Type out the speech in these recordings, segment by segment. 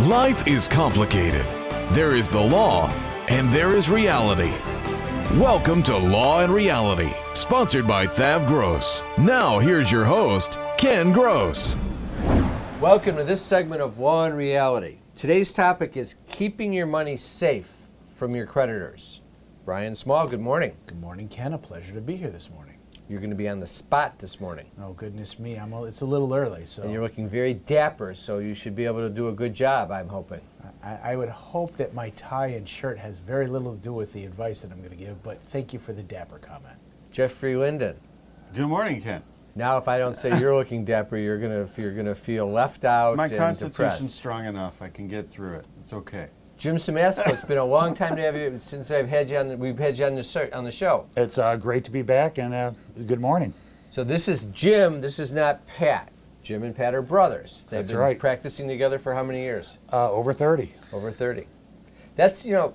Life is complicated. There is the law and there is reality. Welcome to Law and Reality, sponsored by Thav Gross. Now, here's your host, Ken Gross. Welcome to this segment of Law and Reality. Today's topic is keeping your money safe from your creditors. Brian Small, good morning. Good morning, Ken. A pleasure to be here this morning. You're going to be on the spot this morning. Oh goodness me, I'm a, it's a little early, so And you're looking very dapper, so you should be able to do a good job, I'm hoping. I, I would hope that my tie and shirt has very little to do with the advice that I'm going to give. But thank you for the dapper comment. Jeffrey Linden. Good morning, Ken. Now, if I don't say you're looking dapper, you're gonna you're gonna feel left out My and constitution's depressed. strong enough. I can get through it. It's okay. Jim Simasko, it's been a long time to have you since I've had you on. The, we've had you on the ser- on the show. It's uh, great to be back and uh, good morning. So this is Jim. This is not Pat. Jim and Pat are brothers. They've That's been right. practicing together for how many years? Uh, over 30. Over 30. That's, you know,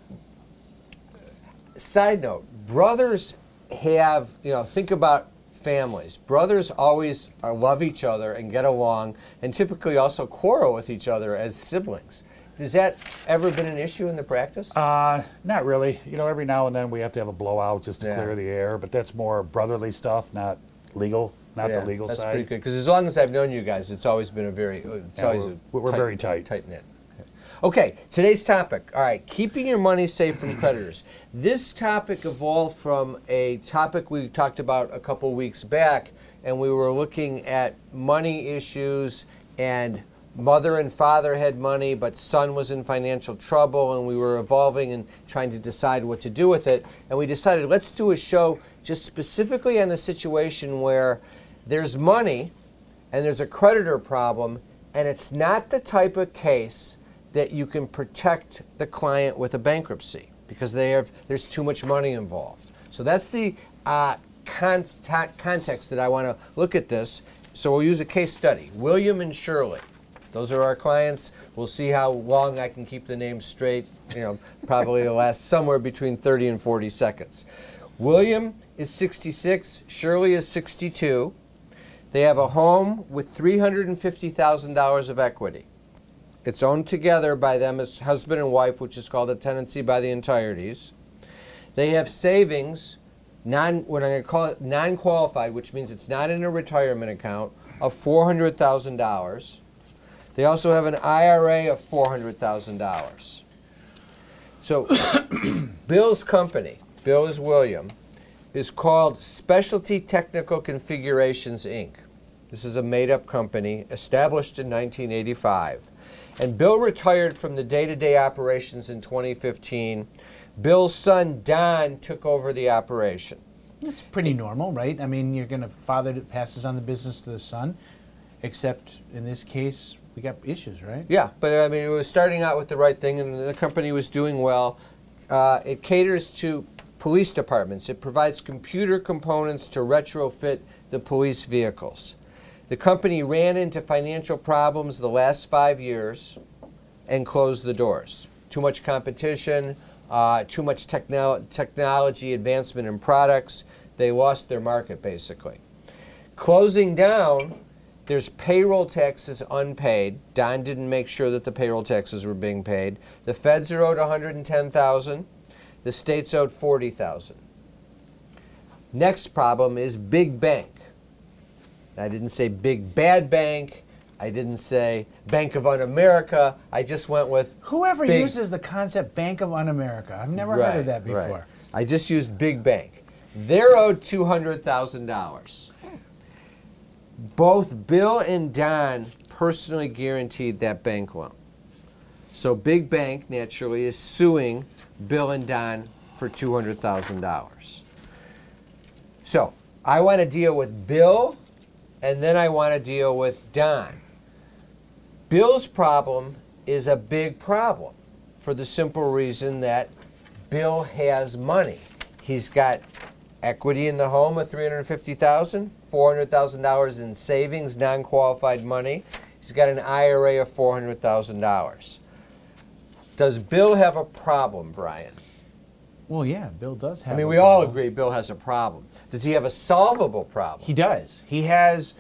side note, brothers have, you know, think about families. Brothers always uh, love each other and get along and typically also quarrel with each other as siblings. Has that ever been an issue in the practice? Uh, not really. You know, every now and then we have to have a blowout just to Yeah. clear the air, but that's more brotherly stuff, not legal, not Yeah, the legal that's side. pretty good. Because as long as I've known you guys, it's always been a very, uh, it's Yeah, always we're- a we're very tight. tight knit. Okay. okay, today's topic. All right, keeping your money safe from creditors. This topic evolved from a topic we talked about a couple weeks back, and we were looking at money issues and mother and father had money, but son was in financial trouble, and we were evolving and trying to decide what to do with it. And we decided let's do a show just specifically on the situation where there's money and there's a creditor problem, and it's not the type of case that you can protect the client with a bankruptcy because have there's too much money involved. So that's the uh, con- context that I want to look at this. So we'll use a case study. William and Shirley. Those are our clients. We'll see how long I can keep the names straight. You know, probably it'll last somewhere between 30 and 40 seconds. William is 66. Shirley is 62. They have a home with $350,000 of equity. It's owned together by them as husband and wife, which is called a tenancy by the entireties. They have savings, non, what I'm going to call it non-qualified, which means it's not in a retirement account, of $400,000. They also have an IRA of $400,000. So Bill's company, Bill is William, is called Specialty Technical Configurations Inc. This is a made up company established in 1985. And Bill retired from the day to day operations in 2015. Bill's son, Don, took over the operation. It's pretty normal, right? I mean, you're going to father passes on the business to the son, except in this case, we got issues, right? Yeah, but I mean, it was starting out with the right thing, and the company was doing well. Uh, it caters to police departments. It provides computer components to retrofit the police vehicles. The company ran into financial problems the last five years and closed the doors. Too much competition, uh, too much techno- technology advancement in products. They lost their market basically. Closing down, there's payroll taxes unpaid. Don didn't make sure that the payroll taxes were being paid. The feds are owed 110,000. The state's owed 40,000. Next problem is big bank. I didn't say big bad bank. I didn't say Bank of Un-America. I just went with Whoever Big- uses the concept Bank of Un-America, I've never Right, heard of that right. before. I just used big bank. They're owed two hundred thousand dollars. Both Bill and Don personally guaranteed that bank loan. So big bank naturally is suing Bill and Don for two hundred thousand dollars. So I want to deal with Bill, and then I want to deal with Don. Bill's problem is a big problem. for the simple reason that Bill has money. He's got equity in the home of 350,000, $400,000 in savings, non-qualified money. He's got an IRA of $400,000. Does Bill have a problem, Brian? Well, yeah, Bill does have. I mean, we all agree Bill has a problem. Does he have a solvable problem? He does. He has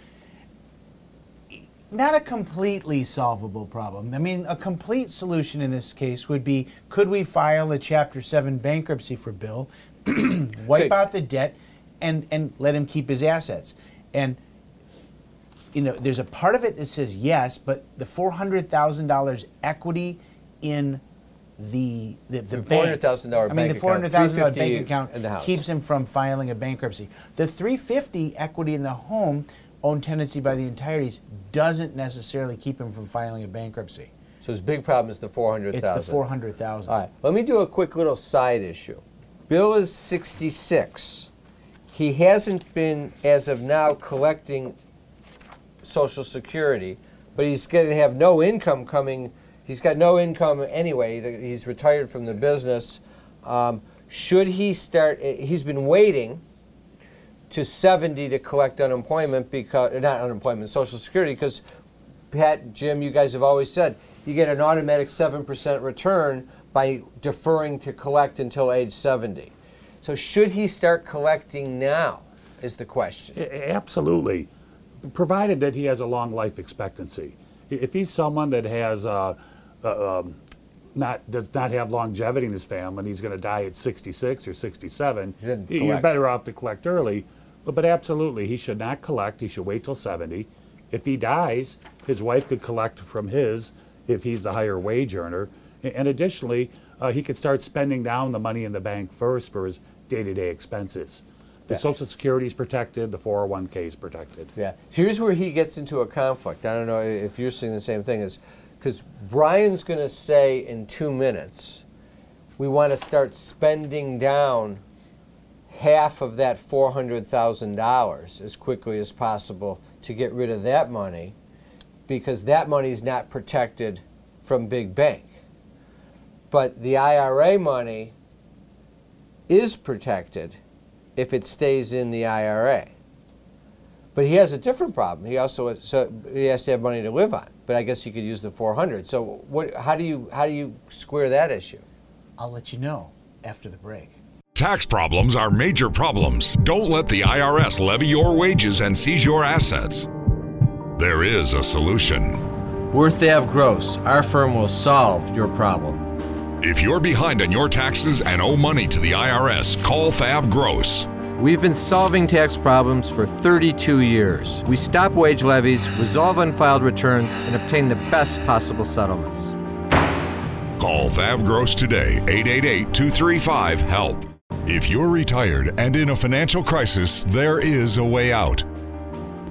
not a completely solvable problem. I mean, a complete solution in this case would be could we file a Chapter 7 bankruptcy for Bill, wipe out the debt, and, and let him keep his assets? And, you know, there's a part of it that says yes, but the $400,000 equity in the the, the The bank- $400,000 I mean, the four hundred thousand dollar bank account in the house. keeps him from filing a bankruptcy. The 350 equity in the home, owned tenancy by the entireties, doesn't necessarily keep him from filing a bankruptcy. So his big problem is the 400,000. It's the 400,000. All right, let me do a quick little side issue. Bill is 66. He hasn't been, as of now, collecting Social Security, but he's going to have no income coming. He's got no income anyway. He's retired from the business. Um, should he start? eh, He's been waiting to 70 to collect unemployment because not unemployment, Social Security because Pat, Jim, you guys have always said you get an automatic 7% return by deferring to collect until age 70. So should he start collecting now is the question. A- Absolutely, provided that he has a long life expectancy. If he's someone that has uh, uh, um, not does not have longevity in his family, and he's going to die at 66 or 67, Then you're collect. better off to collect early. But, but absolutely, he should not collect. He should wait till 70. If he dies, his wife could collect from his if he's the higher wage earner. A- And additionally, uh, he could start spending down the money in the bank first for his day-to-day expenses. The Social Security is protected. The 401k is protected. Yeah. Here's where he gets into a conflict. I don't know if you're seeing the same thing as because Brian's going to say in two minutes, we want to start spending down half of that $400,000 as quickly as possible to get rid of that money because that money is not protected from big bank. But the IRA money is protected if it stays in the IRA. But he has a different problem. He also so he has to have money to live on. But I guess he could use the 400. So what? How do you how do you square that issue? I'll let you know after the break. Tax problems are major problems. Don't let the IRS levy your wages and seize your assets. There is a solution. We're Thav Gross. Our firm will solve your problem. If you're behind on your taxes and owe money to the IRS, call Thav Gross. We've been solving tax problems for 32 years. We stop wage levies, resolve unfiled returns, and obtain the best possible settlements. Call Thav Gross today, 888 235 HELP. If you're retired and in a financial crisis, there is a way out.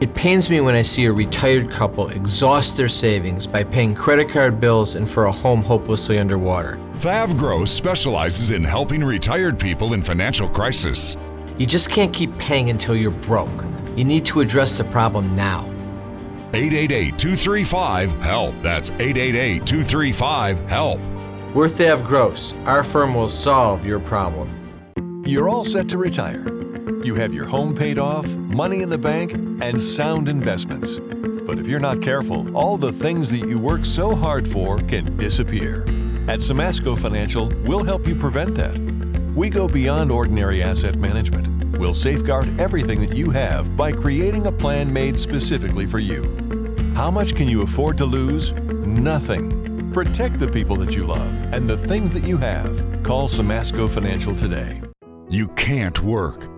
It pains me when I see a retired couple exhaust their savings by paying credit card bills and for a home hopelessly underwater. Thav Gross specializes in helping retired people in financial crisis. You just can't keep paying until you're broke. You need to address the problem now. 888 235 HELP. That's 888 235 HELP. We're Thav Gross. Our firm will solve your problem. You're all set to retire. You have your home paid off, money in the bank, and sound investments. But if you're not careful, all the things that you work so hard for can disappear. At Simasko Financial, we'll help you prevent that. We go beyond ordinary asset management. We'll safeguard everything that you have by creating a plan made specifically for you. How much can you afford to lose? Nothing. Protect the people that you love and the things that you have. Call Simasko Financial today. You can't work.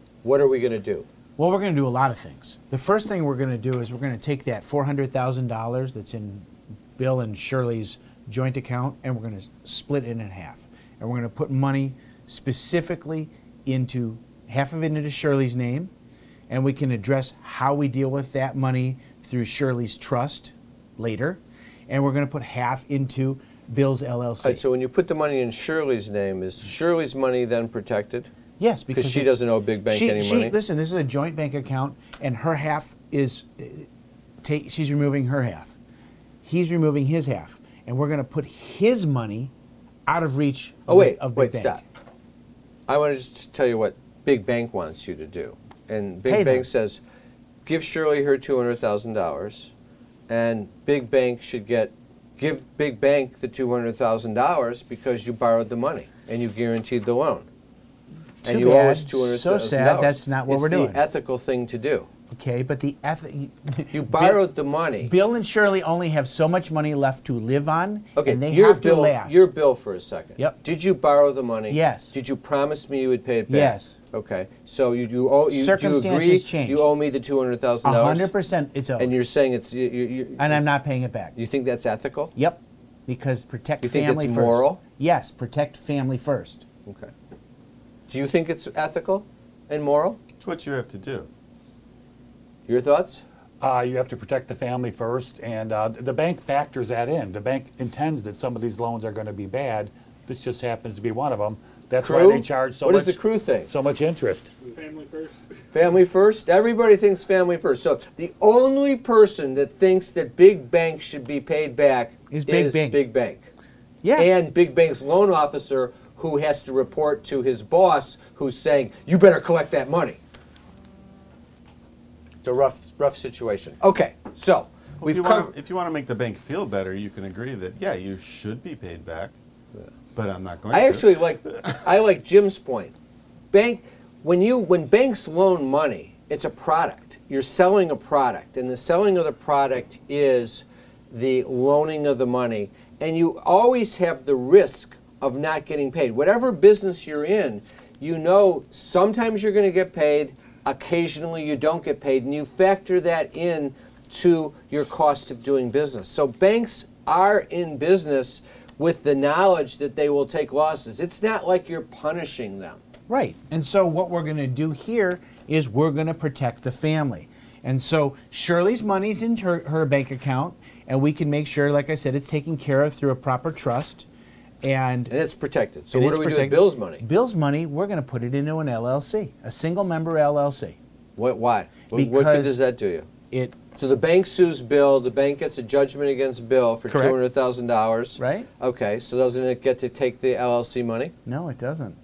what are we going to do? Well, we're going to do a lot of things. The first thing we're going to do is we're going to take that $400,000 that's in Bill and Shirley's joint account and we're going to split it in half. And we're going to put money specifically into half of it into Shirley's name and we can address how we deal with that money through Shirley's trust later. And we're going to put half into Bill's LLC. All right, so when you put the money in Shirley's name, is Shirley's money then protected? Yes, because she it's- doesn't owe Big Bank she, any she- money? Listen, this is a joint bank account, and her half is, uh, take, she's removing her half. He's removing his half, and we're going to put his money out of reach. Oh of, wait, of Big wait, Bank. stop. I want to just tell you what Big Bank wants you to do, and Big Pay them. Bank says, give Shirley her two hundred thousand dollars, and Big Bank should get give Big Bank the two hundred thousand dollars because you borrowed the money and you guaranteed the loan, and you owe us two hundred So thousand sad, dollars. that's not what we're doing. It's the ethical thing to do. Okay, but the ethic. You borrowed the money. Bill and Shirley only have so much money left to live on, Okay, and they your have bill, to last. Your bill for a second. Yep. Did you borrow the money? Yes. Did you promise me you would pay it back? Yes. Okay. So you you owe you, do you Circumstances changed. you owe me the two hundred thousand dollars? hundred percent, it's owed, And you're saying it's you, you, you, and I'm not paying it back. you think that's ethical? Yep, because protect You think family it's first. moral? Yes, protect family first. Okay. Do you think it's ethical and moral? It's what you have to do. Your thoughts? Uh, you have to protect the family first, and uh, the bank factors that in. The bank intends that some of these loans are going to be bad. This just happens to be one of them. That's Crew? why they charge so What much. does the crew think? So much interest. Family first. Family first? Everybody thinks family first. So the only person that thinks that big bank should be paid back Is Big Bank. Big Bank. Yeah. And Big Bank's loan officer who has to report to his boss who's saying, You better collect that money. It's a rough rough situation. Okay, so Well, we've if, you covered want, if you want to make the bank feel better, you can agree that yeah, you should be paid back, but I'm not going to. I actually like I like Jim's point. Bank when you when banks loan money, it's a product. You're selling a product, and the selling of the product is the loaning of the money, and you always have the risk of not getting paid. Whatever business you're in, you know sometimes you're going to get paid, occasionally you don't get paid, and you factor that in to your cost of doing business. So banks are in business with the knowledge that they will take losses. It's not like you're punishing them. Right. And so what we're going to do here is we're going to protect the family. And so Shirley's money's in her, her bank account, and we can make sure, like I said, it's taken care of through a proper trust. And, And it's protected. So it what do we do with. Bill's money? Bill's money, we're going to put it into an LLC, a single member LLC. What, why? What, what good does that do you? It So the bank sues Bill. The bank gets a judgment against Bill for two hundred thousand dollars. Right. Okay. So doesn't it get to take the LLC money? no, it doesn't.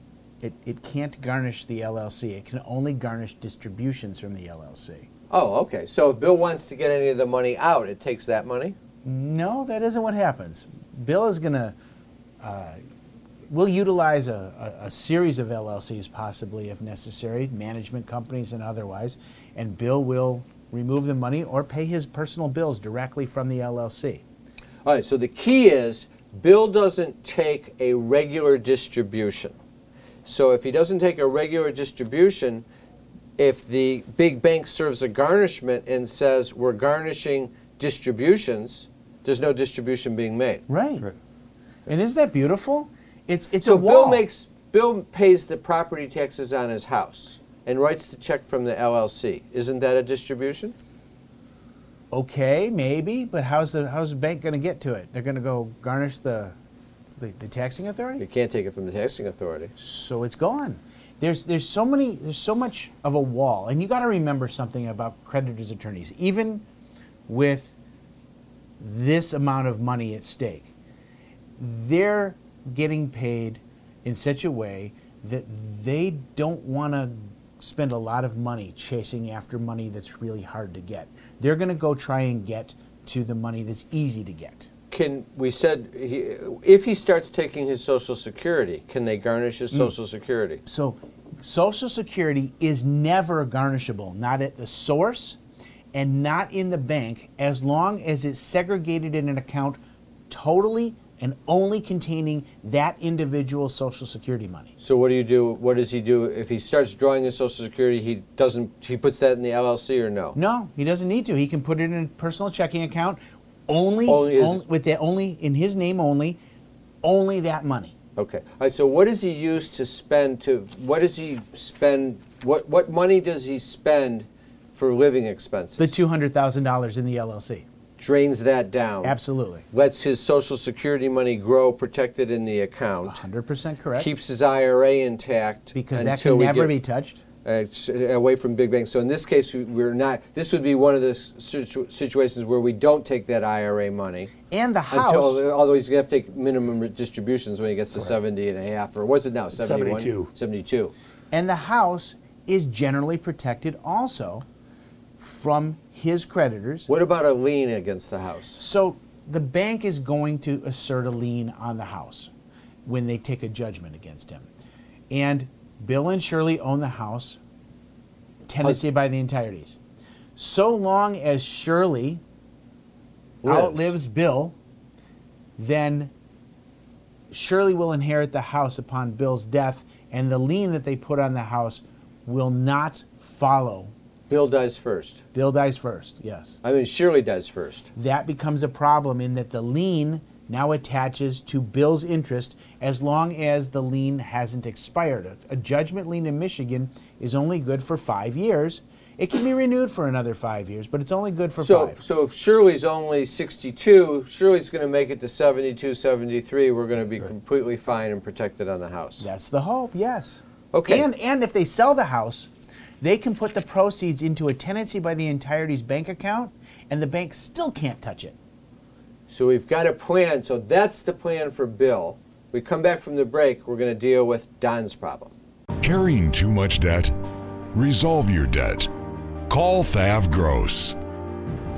It, it can't garnish the LLC. It can only garnish distributions from the LLC. Oh, okay. So if Bill wants to get any of the money out, it takes that money. No, that isn't what happens. Bill is going to, uh, we'll utilize a, a, a series of LLCs possibly if necessary, management companies and otherwise, and Bill will remove the money or pay his personal bills directly from the LLC. All right. So the key is Bill doesn't take a regular distribution. So if he doesn't take a regular distribution, if the big bank serves a garnishment and says we're garnishing distributions, there's no distribution being made. Right. Right. And isn't that beautiful? It's it's So a wall. Bill makes Bill pays the property taxes on his house and writes the check from the LLC. Isn't that a distribution? okay, maybe, but how's the how's the bank going to get to it? They're going to go garnish the The, the taxing authority? You can't take it from the taxing authority. so it's gone. There's there's so many there's so much of a wall, and you got to remember something about creditors' attorneys. Even with this amount of money at stake, they're getting paid in such a way that they don't want to spend a lot of money chasing after money that's really hard to get. They're going to go try and get to the money that's easy to get. Can we said he, if he starts taking his Social Security, can they garnish his mm. Social Security? So, Social Security is never garnishable, not at the source and not in the bank, as long as it's segregated in an account totally and only containing that individual Social Security money. So what do you do? What does he do if he starts drawing his Social Security? He doesn't. He puts that in the LLC or no? No, he doesn't need to. He can put it in a personal checking account, only, Only his- only with that only in his name only, only that money. Okay. All right. So what does he use to spend? To what does he spend? What what money does he spend for living expenses? The two hundred thousand dollars in the LLC. Drains that down. Absolutely, Lets his Social Security money grow, protected in the account. hundred percent correct. Keeps his IRA intact because that until can we never get- be touched. uh, s- away from big banks. So in this case, we- we're not. This would be one of the s- situ- situations where we don't take that IRA money And the house. until. Although he's gonna have to take minimum re- distributions when he gets to 70 and a half, or what's it now? 71? 72. 72. And the house is generally protected also from his creditors. What about a lien against the house? So the bank is going to assert a lien on the house when they take a judgment against him. And Bill and Shirley own the house, tenancy by the entireties. So long as Shirley Lives. outlives Bill, then Shirley will inherit the house upon Bill's death, and the lien that they put on the house will not follow. Bill dies first. Bill dies first, yes. I mean, Shirley dies first. That becomes a problem in that the lien now attaches to Bill's interest as long as the lien hasn't expired. A, a judgment lien in Michigan is only good for five years. It can be renewed for another five years, but it's only good for So, five. so if Shirley's only 62, Shirley's going to make it to 72, 73. We're going to be completely fine and protected on the house. That's the hope, yes. Okay. And and if they sell the house, they can put the proceeds into a tenancy by the entirety's bank account, and the bank still can't touch it. So we've got a plan. So that's the plan for Bill. We come back from the break. We're going to deal with Don's problem. Carrying too much debt? Resolve your debt. Call Thav Gross.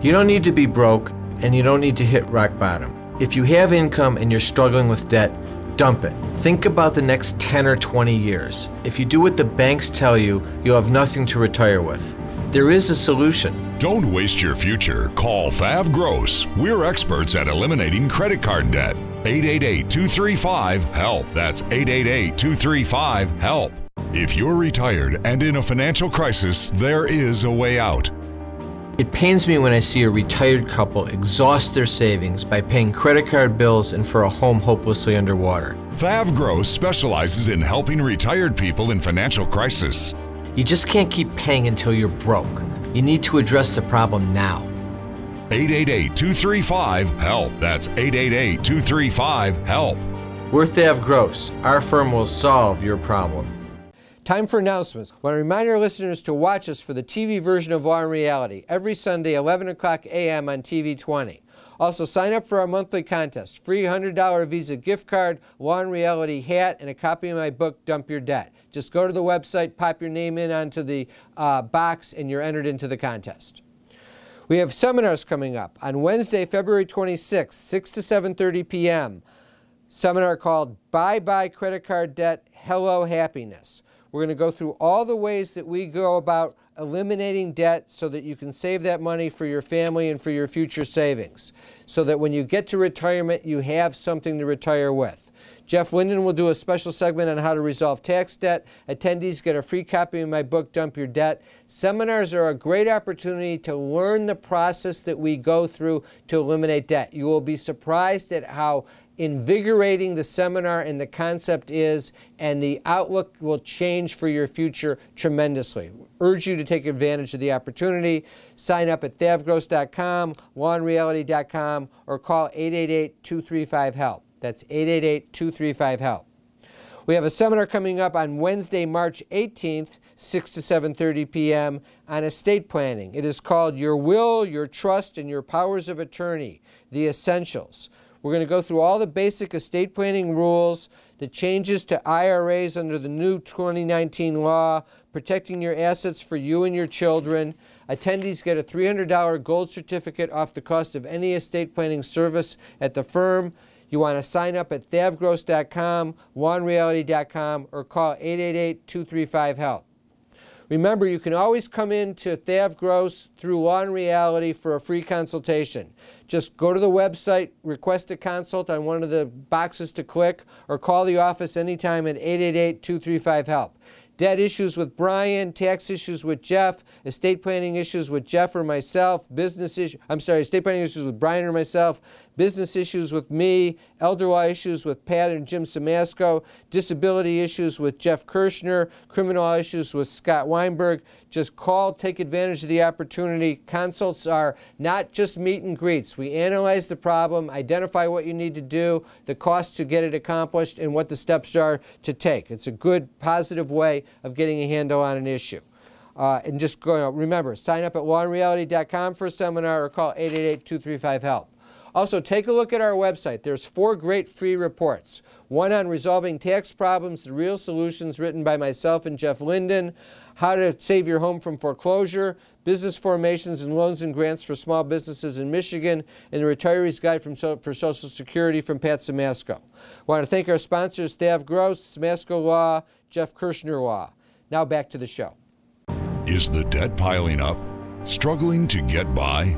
You don't need to be broke and you don't need to hit rock bottom. If you have income and you're struggling with debt, dump it. Think about the next 10 or 20 years. If you do what the banks tell you, you'll have nothing to retire with. There is a solution. Don't waste your future. Call Thav Gross. We're experts at eliminating credit card debt. 888 235 HELP. That's 888 235 HELP. If you're retired and in a financial crisis, there is a way out. It pains me when I see a retired couple exhaust their savings by paying credit card bills and for a home hopelessly underwater. Gross specializes in helping retired people in financial crisis. You just can't keep paying until you're broke. You need to address the problem now. 888 235 HELP. That's 888 235 HELP. We're Thav Gross. Our firm will solve your problem. Time for announcements. Want to remind our listeners to watch us for the TV version of Law and Reality every Sunday, 11 o'clock a.m. on TV 20. Also, sign up for our monthly contest free $100 Visa gift card, Law and Reality hat, and a copy of my book, Dump Your Debt. Just go to the website, pop your name in onto the uh, box, and you're entered into the contest. We have seminars coming up on Wednesday, February 26th, 6 to 7:30 p.m. Seminar called Bye Bye Credit Card Debt, Hello Happiness. We're going to go through all the ways that we go about eliminating debt so that you can save that money for your family and for your future savings. So that when you get to retirement, you have something to retire with. Jeff Linden will do a special segment on how to resolve tax debt. Attendees get a free copy of my book, Dump Your Debt. Seminars are a great opportunity to learn the process that we go through to eliminate debt. You will be surprised at how invigorating the seminar and the concept is, and the outlook will change for your future tremendously. Urge you to take advantage of the opportunity. Sign up at thavgross.com, lawandreality.com, or call 888 235 HELP. That's 888 235 HELP. We have a seminar coming up on Wednesday, March 18th, 6 to 7:30 p.m. on estate planning. It is called Your Will, Your Trust and Your Powers of Attorney: The Essentials. We're going to go through all the basic estate planning rules, the changes to IRAs under the new 2019 law, protecting your assets for you and your children. Attendees get a $300 gold certificate off the cost of any estate planning service at the firm. You want to sign up at thavgross.com, lawandreality.com, or call 888 235 HELP. Remember, you can always come in to Thav Gross through and Reality for a free consultation. Just go to the website, request a consult on one of the boxes to click, or call the office anytime at 888 235 HELP. Debt issues with Brian, tax issues with Jeff, estate planning issues with Jeff or myself, business issues, I'm sorry, estate planning issues with Brian or myself, business issues with me, elder law issues with Pat and Jim Simasko, disability issues with Jeff Kirschner, criminal issues with Scott Weinberg. Just call, take advantage of the opportunity. Consults are not just meet and greets. We analyze the problem, identify what you need to do, the cost to get it accomplished, and what the steps are to take. It's a good, positive way of getting a handle on an issue. Uh, and just go, remember, sign up at lawandreality.com for a seminar or call 888 235 HELP. Also, take a look at our website. There's four great free reports. One on resolving tax problems, the real solutions written by myself and Jeff Linden, how to save your home from foreclosure, business formations and loans and grants for small businesses in Michigan, and the retiree's guide from so, for Social Security from Pat Simasko. I want to thank our sponsors, Thav Gross, Simasko Law, Jeff Kirschner Law. Now back to the show. Is the debt piling up? Struggling to get by?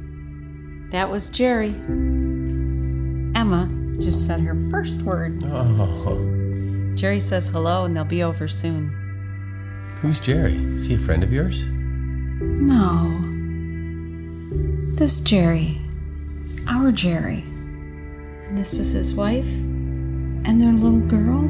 That was Jerry. Emma just said her first word. Oh. Jerry says hello and they'll be over soon. Who's Jerry? Is he a friend of yours? No. This Jerry. Our Jerry. And this is his wife and their little girl.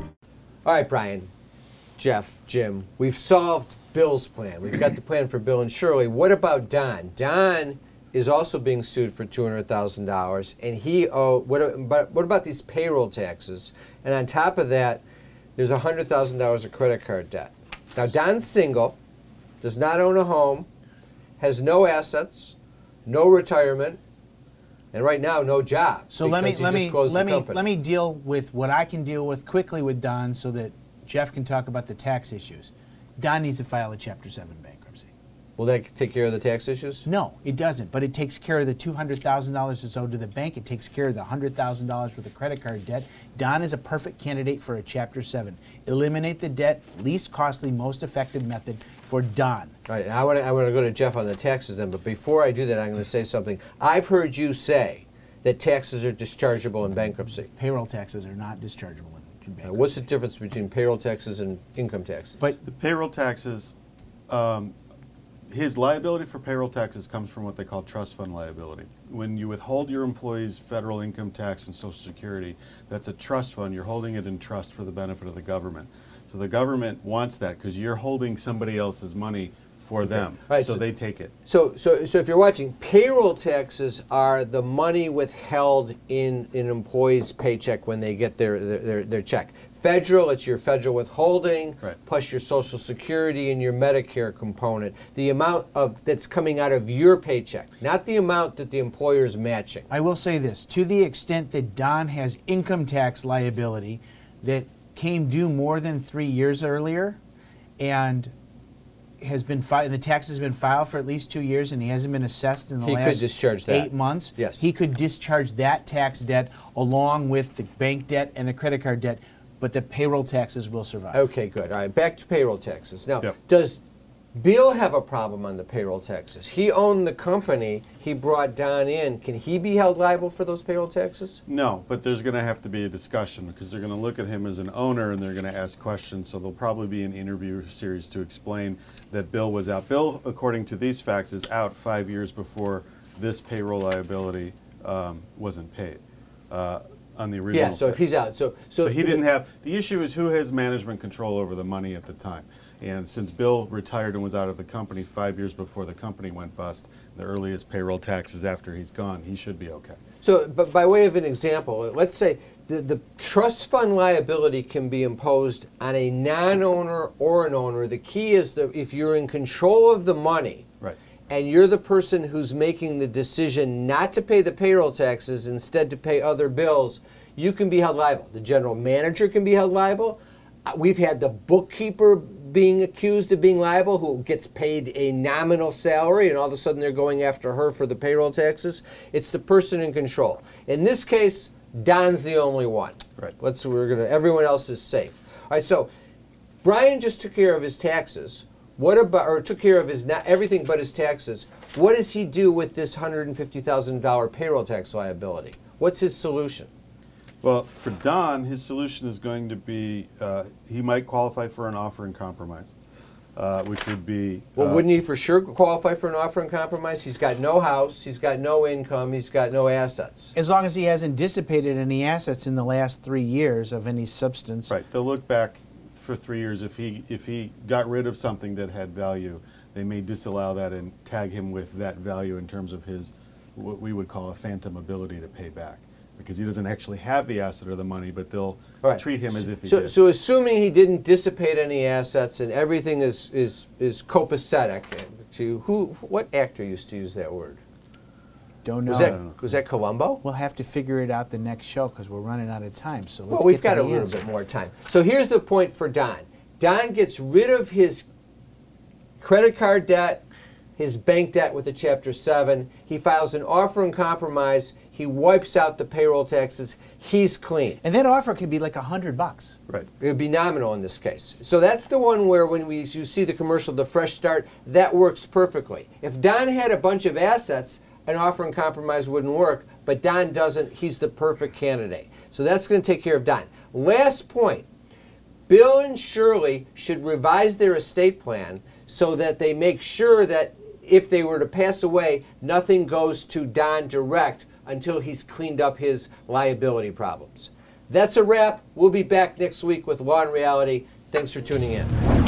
All right, Brian, Jeff, Jim, we've solved Bill's plan. We've got the plan for Bill and Shirley. What about Don? Don is also being sued for two hundred thousand dollars, and he owe. What, but what about these payroll taxes? And on top of that, there's hundred thousand dollars of credit card debt. Now Don's single, does not own a home, has no assets, no retirement, and right now no job. So let me let me let me company. let me deal with what I can deal with quickly with Don, so that Jeff can talk about the tax issues. Don needs to file a Chapter Seven bankruptcy. Will that take care of the tax issues? No, it doesn't. But it takes care of the two hundred thousand dollars that's owed to the bank. It takes care of the hundred thousand dollars worth of credit card debt. Don is a perfect candidate for a Chapter Seven. Eliminate the debt, least costly, most effective method for Don. All right, I want to I want to go to Jeff on the taxes then, but before I do that, I'm going to say something. I've heard you say that taxes are dischargeable in bankruptcy. Payroll taxes are not dischargeable in, in Now, bankruptcy. what's the difference between payroll taxes and income taxes? But The payroll taxes, um, his liability for payroll taxes comes from what they call trust fund liability. When you withhold your employees' federal income tax and social security, that's a trust fund. You're holding it in trust for the benefit of the government. So the government wants that because you're holding somebody else's money for them. Right, so so- they take it. So, so, so if you're watching, payroll taxes are the money withheld in an employee's paycheck when they get their, their, their, their check. Federal, it's your federal withholding, Right. plus your Social Security and your Medicare component. The amount of that's coming out of your paycheck, not the amount that the employer is matching. I will say this to the extent that Don has income tax liability that came due more than three years earlier and has been filed, the tax has been filed for at least two years and he hasn't been assessed in the He could last discharge that. eight months. Yes. He could discharge that tax debt along with the bank debt and the credit card debt, but the payroll taxes will survive. Okay, good. All right, back to payroll taxes. Now, Yep. does Bill have a problem on the payroll taxes? He owned the company. He brought Don in. Can he be held liable for those payroll taxes? No, but there's going to have to be a discussion because they're going to look at him as an owner and they're going to ask questions. So there'll probably be an interview series to explain that Bill was out. Bill, according to these facts, is out five years before this payroll liability um, wasn't paid uh, on the original. Yeah. So if he's out, so so, so he didn't have, the issue is who has management control over the money at the time. And since Bill retired and was out of the company five years before the company went bust, the earliest payroll taxes after he's gone, he should be okay. So, but by way of an example, let's say the, the trust fund liability can be imposed on a non-owner or an owner. The key is that if you're in control of the money. And you're the person who's making the decision not to pay the payroll taxes, instead to pay other bills, you can be held liable. The general manager can be held liable. Uh, We've had the bookkeeper being accused of being liable who gets paid a nominal salary and all of a sudden they're going after her for the payroll taxes. It's the person in control. In this case, Don's the only one. Right. Let's we're gonna everyone else is safe. All right, so Brian just took care of his taxes. What about, or took care of his not everything but his taxes? What does he do with this hundred and fifty thousand dollar payroll tax liability? What's his solution? Well, for Don, his solution is going to be uh, he might qualify for an offer in compromise, uh, which would be. Well, uh, wouldn't he for sure qualify for an offer in compromise? He's got no house, he's got no income, he's got no assets. As long as he hasn't dissipated any assets in the last three years of any substance. Right. They'll look back for three years if he if he got rid of something that had value, they may disallow that and tag him with that value in terms of his what we would call a phantom ability to pay back because he doesn't actually have the asset or the money, but they'll right. treat him as if he so, did. so assuming he didn't dissipate any assets and everything is is is copacetic to who what actor used to use that word? Don't know. Was that was that Columbo? We'll have to figure it out the next show because we're running out of time. So let's Well, we've get to got a the little answer. bit more time. So here's the point for Don. Don gets rid of his credit card debt, his bank debt with a Chapter 7. He files an offer and compromise. He wipes out the payroll taxes. He's clean. And that offer could be like a hundred bucks. right. It would be nominal in this case. So that's the one where when we you see the commercial, the fresh start, that works perfectly. If Don had a bunch of assets, an offer in compromise wouldn't work, but Don doesn't, he's the perfect candidate. So that's going to take care of Don. Last point. Bill and Shirley should revise their estate plan so that they make sure that if they were to pass away, nothing goes to Don direct until he's cleaned up his liability problems. That's a wrap. We'll be back next week with Law and Reality. Thanks for tuning in.